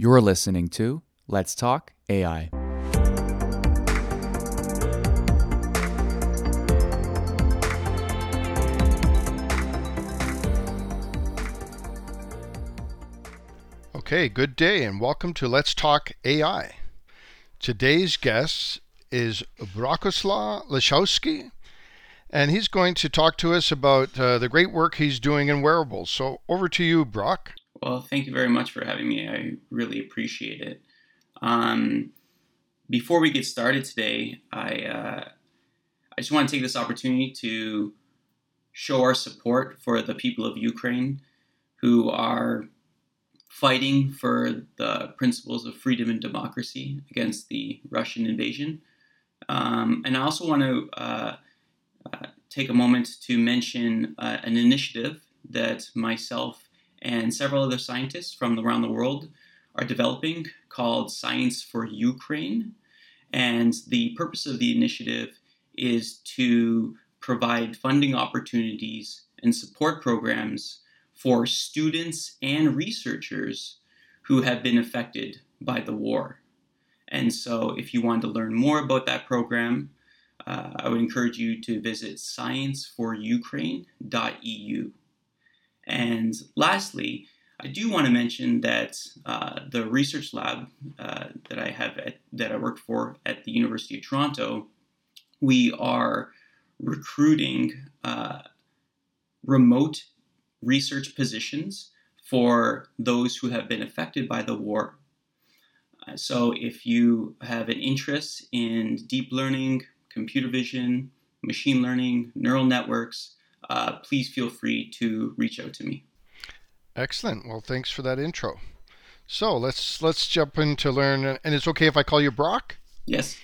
You're listening to Let's Talk AI. Okay, good day and welcome to Let's Talk AI. Today's guest is Brokoslaw Laschowski, and he's going to talk to us about uh, the great work he's doing in wearables. So over to you, Brock. Well, thank you very much for having me. I really appreciate it. Um, before we get started today, I uh, I just want to take this opportunity to show our support for the people of Ukraine who are fighting for the principles of freedom and democracy against the Russian invasion. Um, and I also want to uh, uh, take a moment to mention uh, an initiative that myself and several other scientists from around the world are developing called Science for Ukraine. And the purpose of the initiative is to provide funding opportunities and support programs for students and researchers who have been affected by the war. And so, if you want to learn more about that program, uh, I would encourage you to visit scienceforukraine.eu. And lastly, I do want to mention that uh, the research lab uh, that I have at, that I work for at the University of Toronto, we are recruiting uh, remote research positions for those who have been affected by the war. Uh, so, if you have an interest in deep learning, computer vision, machine learning, neural networks, uh, please feel free to reach out to me. Excellent. Well, thanks for that intro. So let's let's jump in to learn. And it's okay if I call you Brock. Yes.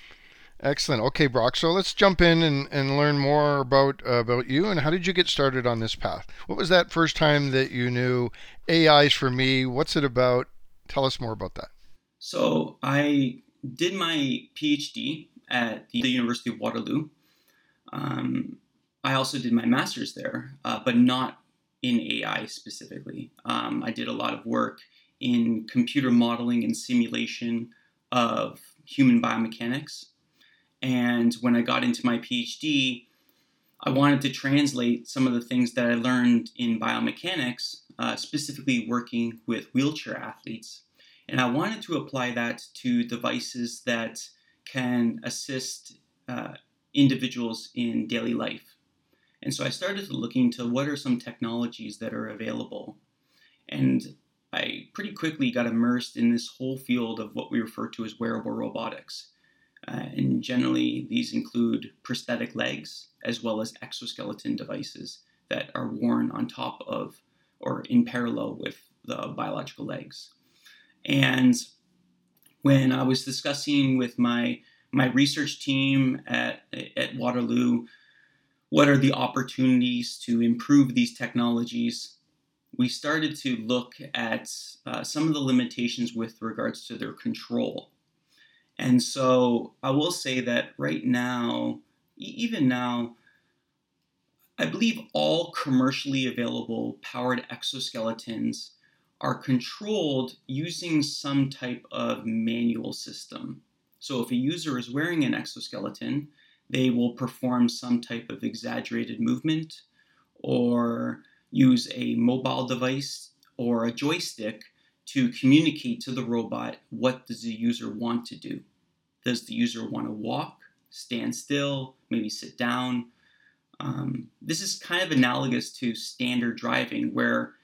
Excellent. Okay, Brock. So let's jump in and, and learn more about uh, about you and how did you get started on this path? What was that first time that you knew AI is for me? What's it about? Tell us more about that. So I did my PhD at the University of Waterloo. Um, I also did my master's there, uh, but not in AI specifically. Um, I did a lot of work in computer modeling and simulation of human biomechanics. And when I got into my PhD, I wanted to translate some of the things that I learned in biomechanics, uh, specifically working with wheelchair athletes. And I wanted to apply that to devices that can assist uh, individuals in daily life. And so I started looking to what are some technologies that are available. And I pretty quickly got immersed in this whole field of what we refer to as wearable robotics. Uh, and generally, these include prosthetic legs as well as exoskeleton devices that are worn on top of or in parallel with the biological legs. And when I was discussing with my my research team at, at Waterloo what are the opportunities to improve these technologies, we started to look at uh, some of the limitations with regards to their control. And so I will say that right now, even now, I believe all commercially available powered exoskeletons are controlled using some type of manual system. So if a user is wearing an exoskeleton, they will perform some type of exaggerated movement or use a mobile device or a joystick to communicate to the robot what does the user want to do. Does the user want to walk, stand still, maybe sit down? Um, this is kind of analogous to standard driving, where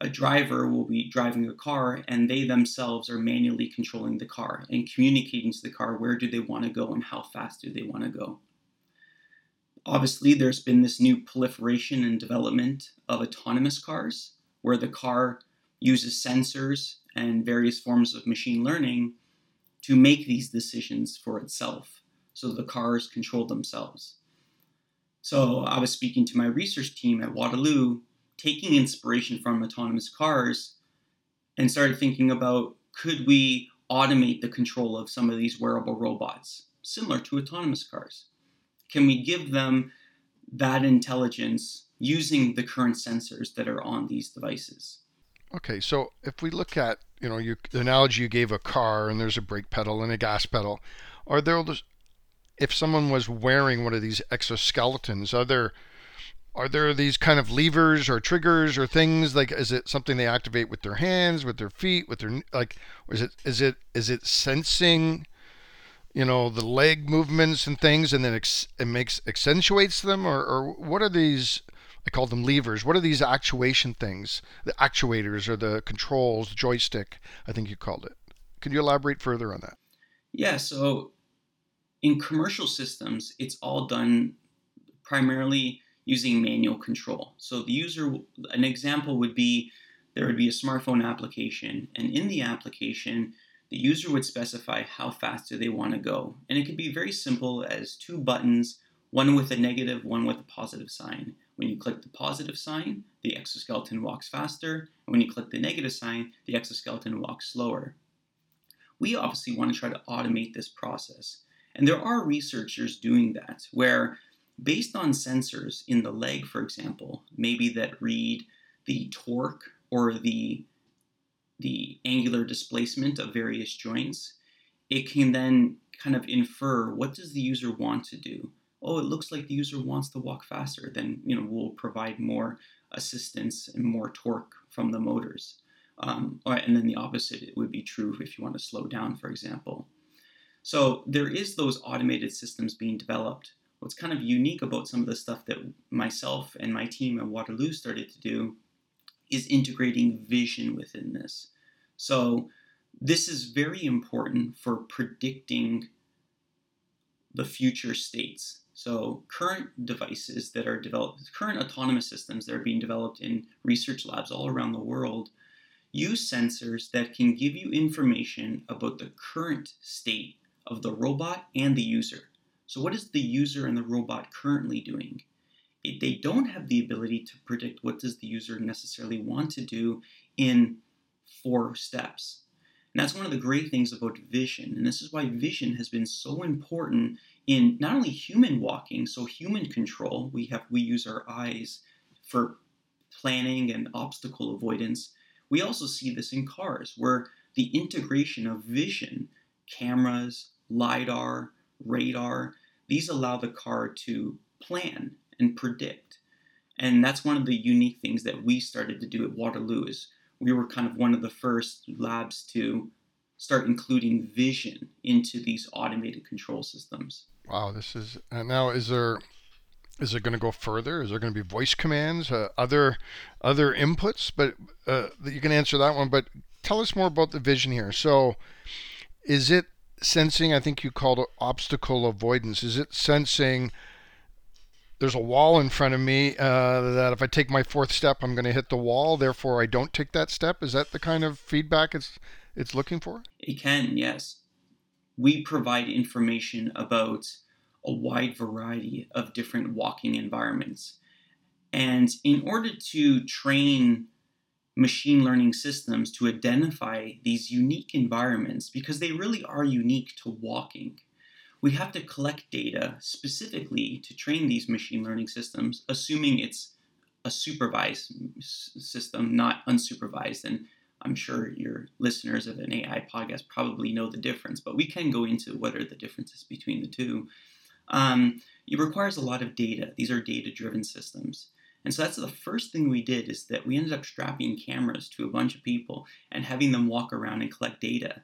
a driver will be driving a car and they themselves are manually controlling the car and communicating to the car where do they want to go and how fast do they want to go. Obviously, there's been this new proliferation and development of autonomous cars where the car uses sensors and various forms of machine learning to make these decisions for itself so the cars control themselves. So I was speaking to my research team at Waterloo taking inspiration from autonomous cars and started thinking about could we automate the control of some of these wearable robots, similar to autonomous cars? Can we give them that intelligence using the current sensors that are on these devices? Okay, so if we look at you know the analogy you gave a car and there's a brake pedal and a gas pedal, are there if someone was wearing one of these exoskeletons, are there are there these kind of levers or triggers or things like is it something they activate with their hands, with their feet, with their like is it is it is it sensing you know the leg movements and things and then ex- it makes accentuates them or, or what are these I call them levers. What are these actuation things? The actuators or the controls, the joystick, I think you called it. Can you elaborate further on that? Yeah, so in commercial systems, it's all done primarily using manual control. So the user, an example would be there would be a smartphone application, and in the application, the user would specify how fast do they want to go. And it could be very simple as two buttons, one with a negative, one with a positive sign. When you click the positive sign, the exoskeleton walks faster, and when you click the negative sign, the exoskeleton walks slower. We obviously want to try to automate this process. And there are researchers doing that, where based on sensors in the leg, for example, maybe that read the torque or the, the angular displacement of various joints, it can then kind of infer what does the user want to do oh, it looks like the user wants to walk faster, then you know we'll provide more assistance and more torque from the motors. Um, and then the opposite it would be true if you want to slow down, for example. So there is those automated systems being developed. What's kind of unique about some of the stuff that myself and my team at Waterloo started to do is integrating vision within this. So this is very important for predicting the future states. So current devices that are developed, current autonomous systems that are being developed in research labs all around the world use sensors that can give you information about the current state of the robot and the user. So what is the user and the robot currently doing? they don't have the ability to predict what does the user necessarily want to do in four steps. And that's one of the great things about vision. And this is why vision has been so important in not only human walking, so human control, we have we use our eyes for planning and obstacle avoidance. We also see this in cars where the integration of vision, cameras, lidar, radar, these allow the car to plan and predict. And that's one of the unique things that we started to do at Waterloo is we were kind of one of the first labs to start including vision into these automated control systems. Wow, this is uh, now is there is it going to go further? Is there going to be voice commands, uh, other other inputs? But uh, you can answer that one. But tell us more about the vision here. So, is it sensing? I think you called it obstacle avoidance. Is it sensing? there's a wall in front of me uh, that if I take my fourth step, I'm going to hit the wall. Therefore, I don't take that step. Is that the kind of feedback it's it's looking for? It can, yes. We provide information about a wide variety of different walking environments, and in order to train machine learning systems to identify these unique environments, because they really are unique to walking we have to collect data specifically to train these machine learning systems, assuming it's a supervised system, not unsupervised. And I'm sure your listeners of an AI podcast probably know the difference, but we can go into what are the differences between the two. Um, it requires a lot of data. These are data driven systems. And so that's the first thing we did is that we ended up strapping cameras to a bunch of people and having them walk around and collect data.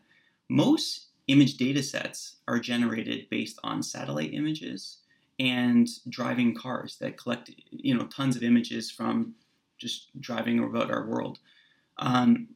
Most image data sets are generated based on satellite images and driving cars that collect you know tons of images from just driving about our world. Um,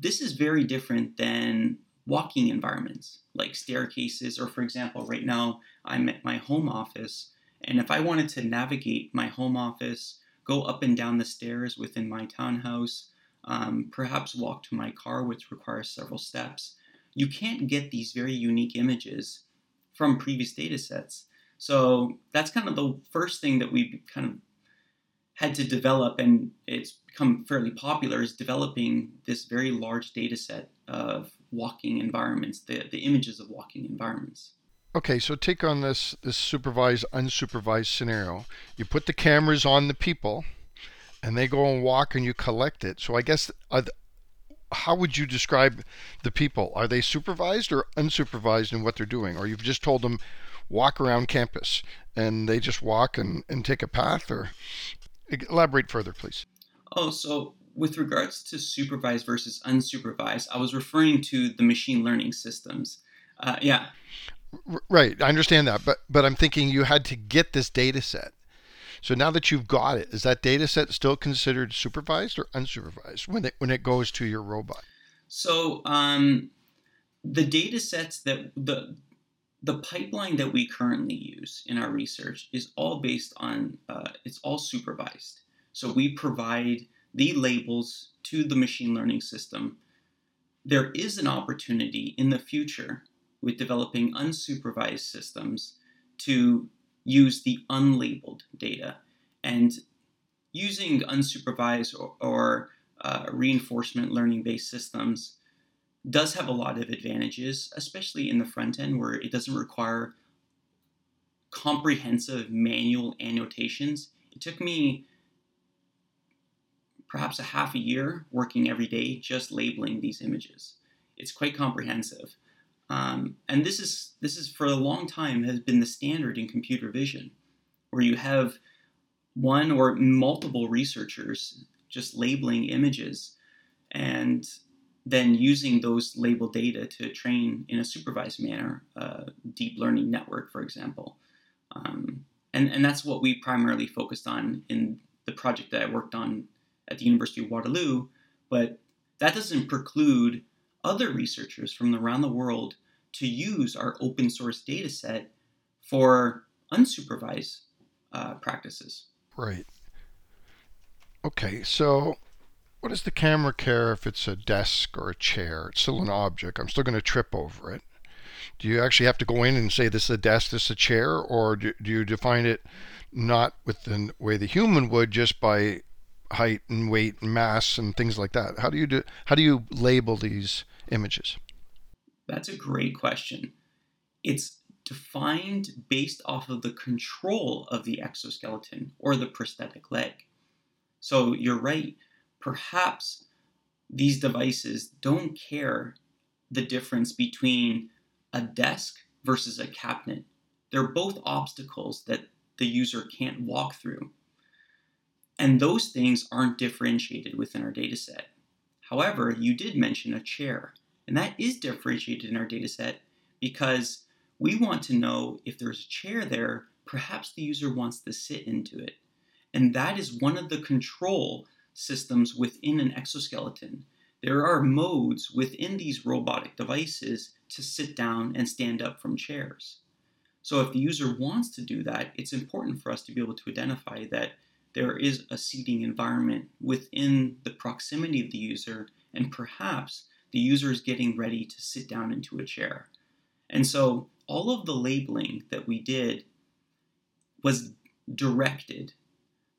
this is very different than walking environments like staircases, or for example, right now I'm at my home office, and if I wanted to navigate my home office, go up and down the stairs within my townhouse, um, perhaps walk to my car, which requires several steps, you can't get these very unique images from previous data sets. So that's kind of the first thing that we kind of had to develop, and it's become fairly popular, is developing this very large data set of walking environments, the, the images of walking environments. Okay, so take on this this supervised unsupervised scenario. You put the cameras on the people, and they go and walk, and you collect it. So I guess how would you describe the people? Are they supervised or unsupervised in what they're doing? Or you've just told them walk around campus and they just walk and, and take a path or elaborate further, please. Oh, so with regards to supervised versus unsupervised, I was referring to the machine learning systems. Uh, yeah. Right, I understand that, but but I'm thinking you had to get this data set. So now that you've got it, is that data set still considered supervised or unsupervised when it when it goes to your robot? So um, the data sets that the the pipeline that we currently use in our research is all based on uh, it's all supervised. So we provide the labels to the machine learning system. There is an opportunity in the future with developing unsupervised systems to use the unlabeled data. And using unsupervised or, or uh, reinforcement learning based systems does have a lot of advantages, especially in the front end where it doesn't require comprehensive manual annotations. It took me perhaps a half a year working every day just labeling these images. It's quite comprehensive. Um, and this is this is for a long time has been the standard in computer vision, where you have one or multiple researchers just labeling images and then using those labeled data to train in a supervised manner a deep learning network, for example. Um, and, and that's what we primarily focused on in the project that I worked on at the University of Waterloo. But that doesn't preclude other researchers from around the world to use our open source data set for unsupervised uh, practices. Right. Okay, so what does the camera care if it's a desk or a chair? It's still an object. I'm still going to trip over it. Do you actually have to go in and say this is a desk, this is a chair, or do, do you define it not with the way the human would, just by height and weight and mass and things like that? How do you do? How do you label these images? That's a great question. It's defined based off of the control of the exoskeleton or the prosthetic leg. So you're right perhaps these devices don't care the difference between a desk versus a cabinet. They're both obstacles that the user can't walk through. And those things aren't differentiated within our dataset. However, you did mention a chair, and that is differentiated in our dataset because we want to know if there's a chair there, perhaps the user wants to sit into it. And that is one of the control systems within an exoskeleton. There are modes within these robotic devices to sit down and stand up from chairs. So, if the user wants to do that, it's important for us to be able to identify that there is a seating environment within the proximity of the user, and perhaps the user is getting ready to sit down into a chair. And so, all of the labeling that we did was directed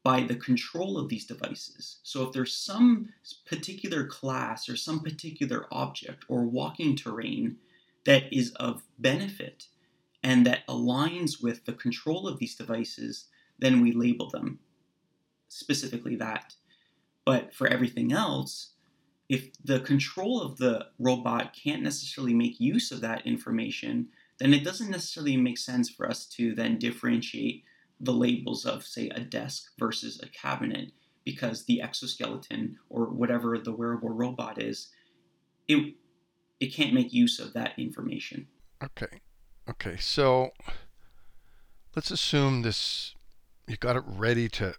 by the control of these devices. So if there's some particular class or some particular object or walking terrain that is of benefit and that aligns with the control of these devices, then we label them specifically that. But for everything else, if the control of the robot can't necessarily make use of that information, then it doesn't necessarily make sense for us to then differentiate the labels of, say, a desk versus a cabinet because the exoskeleton or whatever the wearable robot is, it it can't make use of that information. Okay. Okay. So let's assume this you got it ready to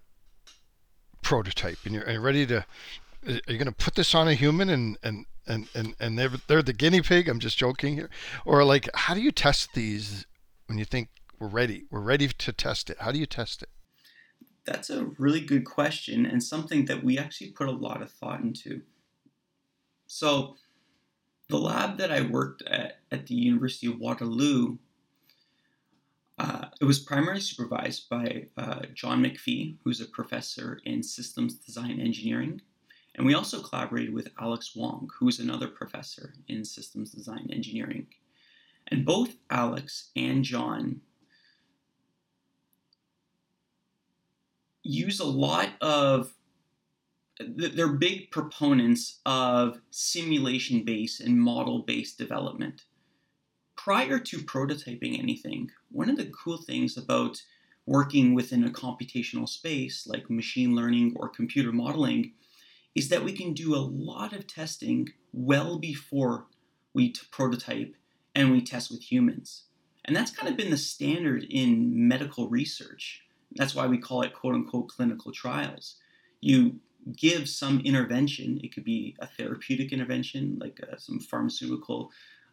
prototype and you're, and you're ready to are you going to put this on a human and and and and, and they're, they're the guinea pig i'm just joking here or like how do you test these when you think we're ready. We're ready to test it. How do you test it? That's a really good question and something that we actually put a lot of thought into. So, the lab that I worked at at the University of Waterloo, uh, it was primarily supervised by uh, John McPhee, who's a professor in systems design engineering. And we also collaborated with Alex Wong, who's another professor in systems design engineering. And both Alex and John use a lot of they're big proponents of simulation based and model based development. Prior to prototyping anything, one of the cool things about working within a computational space like machine learning or computer modeling is that we can do a lot of testing well before we prototype and we test with humans. And that's kind of been the standard in medical research. That's why we call it quote unquote clinical trials. You give some intervention, it could be a therapeutic intervention, like uh, some pharmaceutical,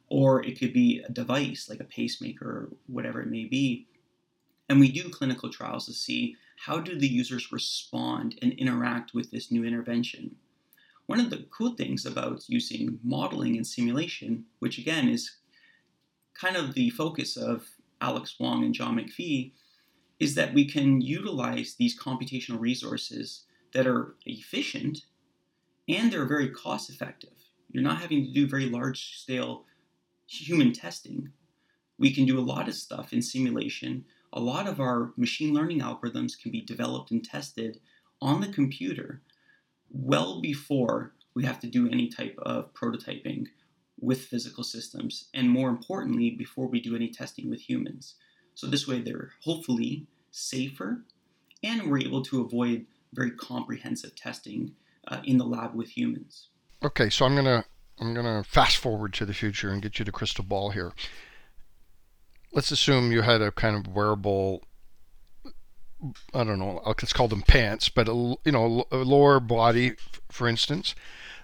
or it could be a device, like a pacemaker or whatever it may be. And we do clinical trials to see how do the users respond and interact with this new intervention. One of the cool things about using modeling and simulation, which again is kind of the focus of Alex Wong and John McPhee, is that we can utilize these computational resources that are efficient and they're very cost effective. You're not having to do very large scale human testing. We can do a lot of stuff in simulation a lot of our machine learning algorithms can be developed and tested on the computer well before we have to do any type of prototyping with physical systems, and more importantly, before we do any testing with humans. So, this way, they're hopefully safer, and we're able to avoid very comprehensive testing uh, in the lab with humans. Okay, so I'm gonna I'm gonna fast forward to the future and get you the crystal ball here let's assume you had a kind of wearable I don't know, let's call them pants, but a, you know, a lower body, for instance,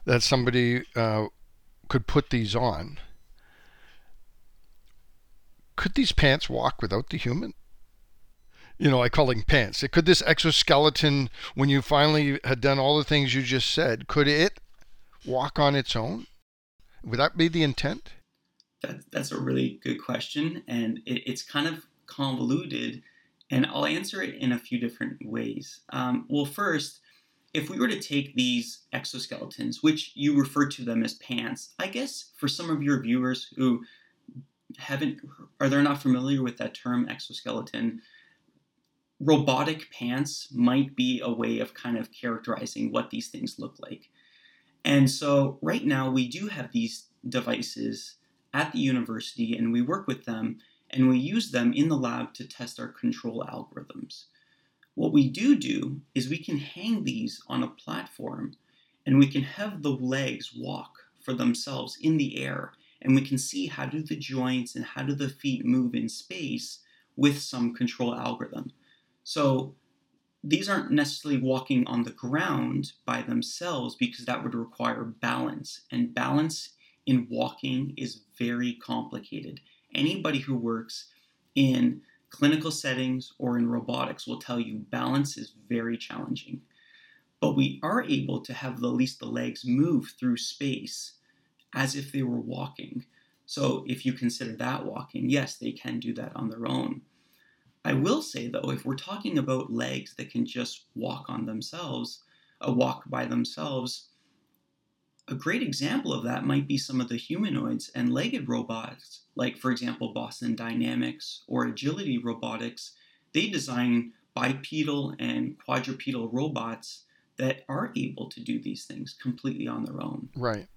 that somebody uh, could put these on. Could these pants walk without the human? You know, I call them pants. Could this exoskeleton, when you finally had done all the things you just said, could it walk on its own? Would that be the intent? That, that's a really good question, and it, it's kind of convoluted, and I'll answer it in a few different ways. Um, well, first, if we were to take these exoskeletons, which you refer to them as pants, I guess for some of your viewers who haven't are they're not familiar with that term exoskeleton, robotic pants might be a way of kind of characterizing what these things look like. And so right now we do have these devices at the university and we work with them and we use them in the lab to test our control algorithms. What we do do is we can hang these on a platform and we can have the legs walk for themselves in the air and we can see how do the joints and how do the feet move in space with some control algorithm. So these aren't necessarily walking on the ground by themselves because that would require balance and balance in walking is very complicated. Anybody who works in clinical settings or in robotics will tell you balance is very challenging. But we are able to have at least the legs move through space as if they were walking. So if you consider that walking, yes, they can do that on their own. I will say though, if we're talking about legs that can just walk on themselves, a walk by themselves, a great example of that might be some of the humanoids and legged robots, like, for example, Boston Dynamics or Agility Robotics. They design bipedal and quadrupedal robots that are able to do these things completely on their own. Right.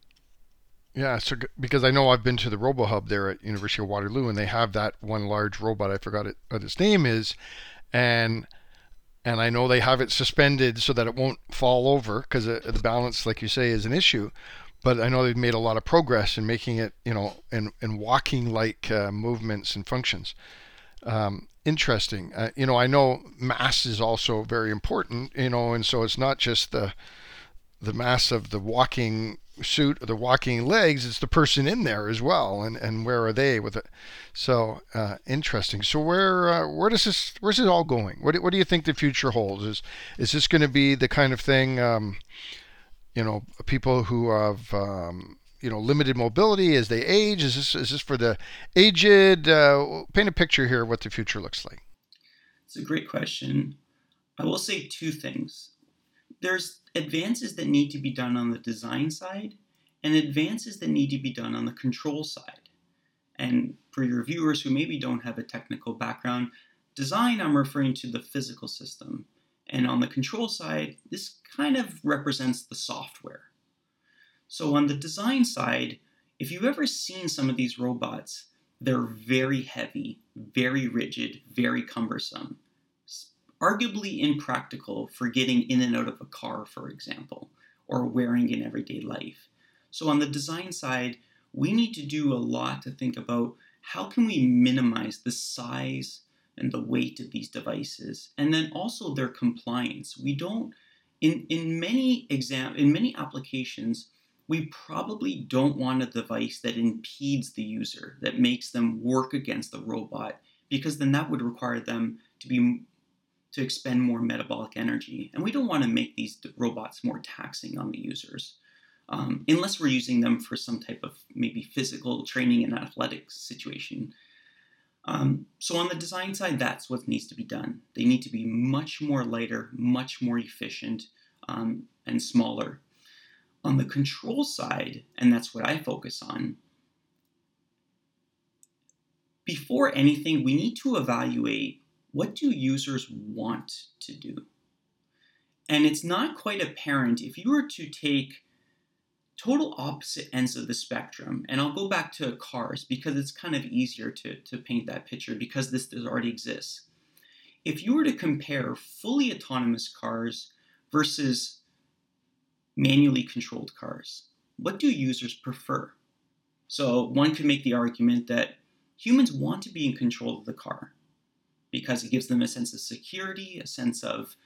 Yeah, so because I know I've been to the RoboHub there at University of Waterloo, and they have that one large robot. I forgot it, what its name is, and and I know they have it suspended so that it won't fall over because the balance, like you say, is an issue. But I know they've made a lot of progress in making it, you know, in, in walking like uh, movements and functions. Um, interesting. Uh, you know, I know mass is also very important, you know, and so it's not just the the mass of the walking suit or the walking legs it's the person in there as well and and where are they with it? So uh, interesting. So where uh, where does this where's it all going? What, what do you think the future holds? Is is this going to be the kind of thing um, you know people who have um, you know limited mobility as they age? Is this is this for the aged? Uh, paint a picture here of what the future looks like. It's a great question. I will say two things there's advances that need to be done on the design side and advances that need to be done on the control side. And for your viewers who maybe don't have a technical background, design, I'm referring to the physical system. And on the control side, this kind of represents the software. So on the design side, if you've ever seen some of these robots, they're very heavy, very rigid, very cumbersome, arguably impractical for getting in and out of a car, for example, or wearing in everyday life. So on the design side, we need to do a lot to think about how can we minimize the size and the weight of these devices and then also their compliance we don't in in many exam in many applications we probably don't want a device that impedes the user that makes them work against the robot because then that would require them to be to expend more metabolic energy and we don't want to make these robots more taxing on the users um, unless we're using them for some type of maybe physical training and athletic situation. Um, so on the design side, that's what needs to be done. They need to be much more lighter, much more efficient, um, and smaller. On the control side, and that's what I focus on, before anything, we need to evaluate what do users want to do. And it's not quite apparent if you were to take total opposite ends of the spectrum. And I'll go back to cars because it's kind of easier to, to paint that picture because this, this already exists. If you were to compare fully autonomous cars versus manually controlled cars, what do users prefer? So one could make the argument that humans want to be in control of the car because it gives them a sense of security, a sense of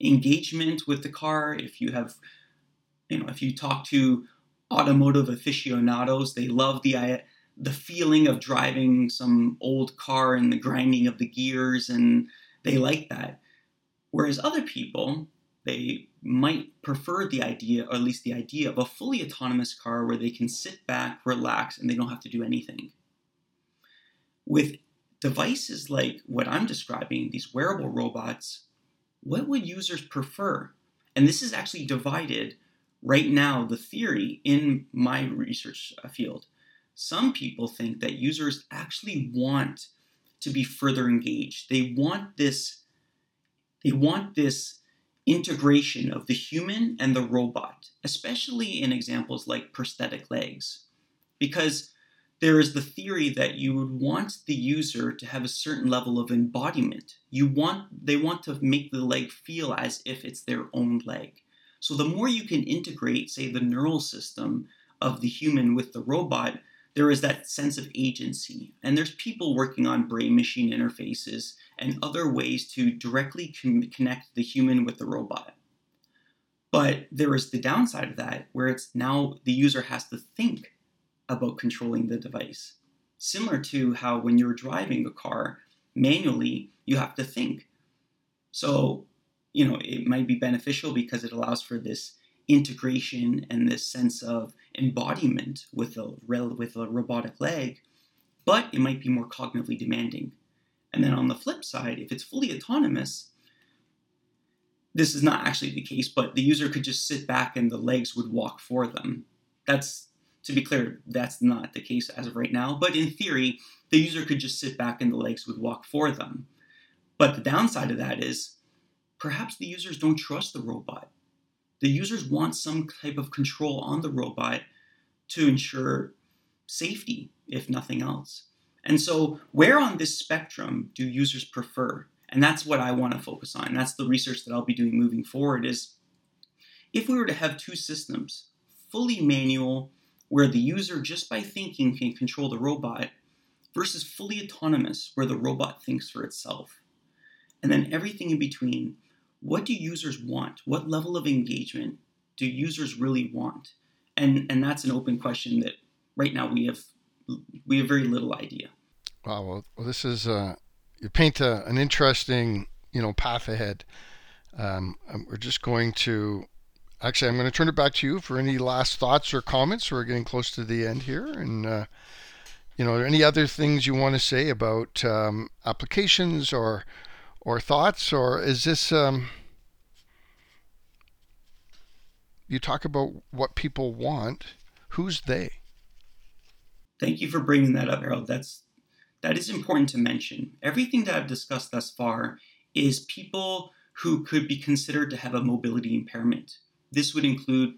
engagement with the car. If you have you know, if you talk to automotive aficionados, they love the the feeling of driving some old car and the grinding of the gears, and they like that. Whereas other people, they might prefer the idea, or at least the idea, of a fully autonomous car where they can sit back, relax, and they don't have to do anything. With devices like what I'm describing, these wearable robots, what would users prefer? And this is actually divided right now the theory in my research uh, field. Some people think that users actually want to be further engaged. They want this they want this integration of the human and the robot, especially in examples like prosthetic legs. Because there is the theory that you would want the user to have a certain level of embodiment. You want they want to make the leg feel as if it's their own leg. So the more you can integrate, say, the neural system of the human with the robot, there is that sense of agency. And there's people working on brain machine interfaces and other ways to directly con- connect the human with the robot. But there is the downside of that, where it's now the user has to think about controlling the device. Similar to how when you're driving a car manually, you have to think. So you know, it might be beneficial because it allows for this integration and this sense of embodiment with a with a robotic leg, but it might be more cognitively demanding. And then on the flip side, if it's fully autonomous, this is not actually the case, but the user could just sit back and the legs would walk for them. That's to be clear, that's not the case as of right now. But in theory, the user could just sit back and the legs would walk for them. But the downside of that is perhaps the users don't trust the robot. The users want some type of control on the robot to ensure safety, if nothing else. And so, where on this spectrum do users prefer? And that's what I want to focus on. That's the research that I'll be doing moving forward is if we were to have two systems, fully manual, where the user just by thinking can control the robot, versus fully autonomous, where the robot thinks for itself. And then everything in between, what do users want? What level of engagement do users really want? And and that's an open question that right now we have we have very little idea. Wow. Well, this is uh, you paint a, an interesting you know path ahead. Um, um, we're just going to actually I'm going to turn it back to you for any last thoughts or comments. We're getting close to the end here, and uh, you know, any other things you want to say about um, applications or or thoughts, or is this um, you talk about what people want? Who's they? Thank you for bringing that up, Harold. That's that is important to mention. Everything that I've discussed thus far is people who could be considered to have a mobility impairment. This would include,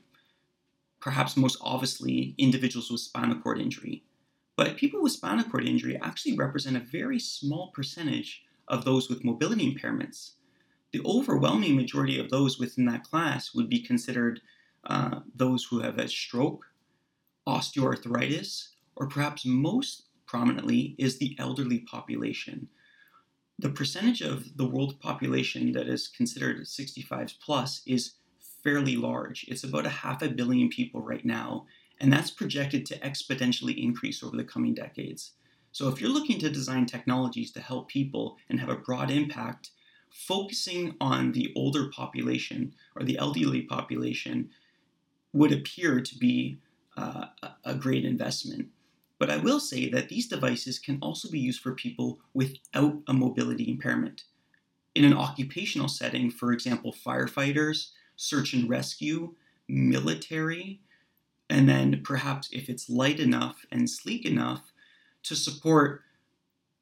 perhaps most obviously, individuals with spinal cord injury. But people with spinal cord injury actually represent a very small percentage of those with mobility impairments. The overwhelming majority of those within that class would be considered uh, those who have a stroke, osteoarthritis, or perhaps most prominently is the elderly population the percentage of the world population that is considered 65 plus is fairly large. It's about a half a billion people right now, and that's projected to exponentially increase over the coming decades. So, if you're looking to design technologies to help people and have a broad impact, focusing on the older population or the elderly population would appear to be uh, a great investment. But I will say that these devices can also be used for people without a mobility impairment. In an occupational setting, for example, firefighters, search and rescue, military, and then perhaps if it's light enough and sleek enough to support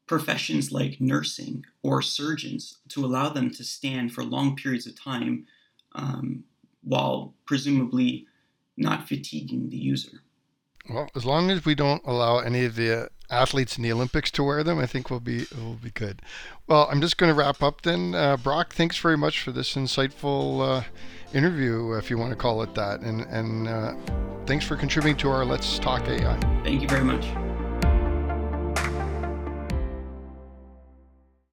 professions like nursing or surgeons to allow them to stand for long periods of time um, while presumably not fatiguing the user. Well, as long as we don't allow any of the athletes in the Olympics to wear them, I think we'll be we'll be good. Well, I'm just going to wrap up then. Uh, Brock, thanks very much for this insightful uh, interview, if you want to call it that, and and uh, thanks for contributing to our Let's Talk AI. Thank you very much.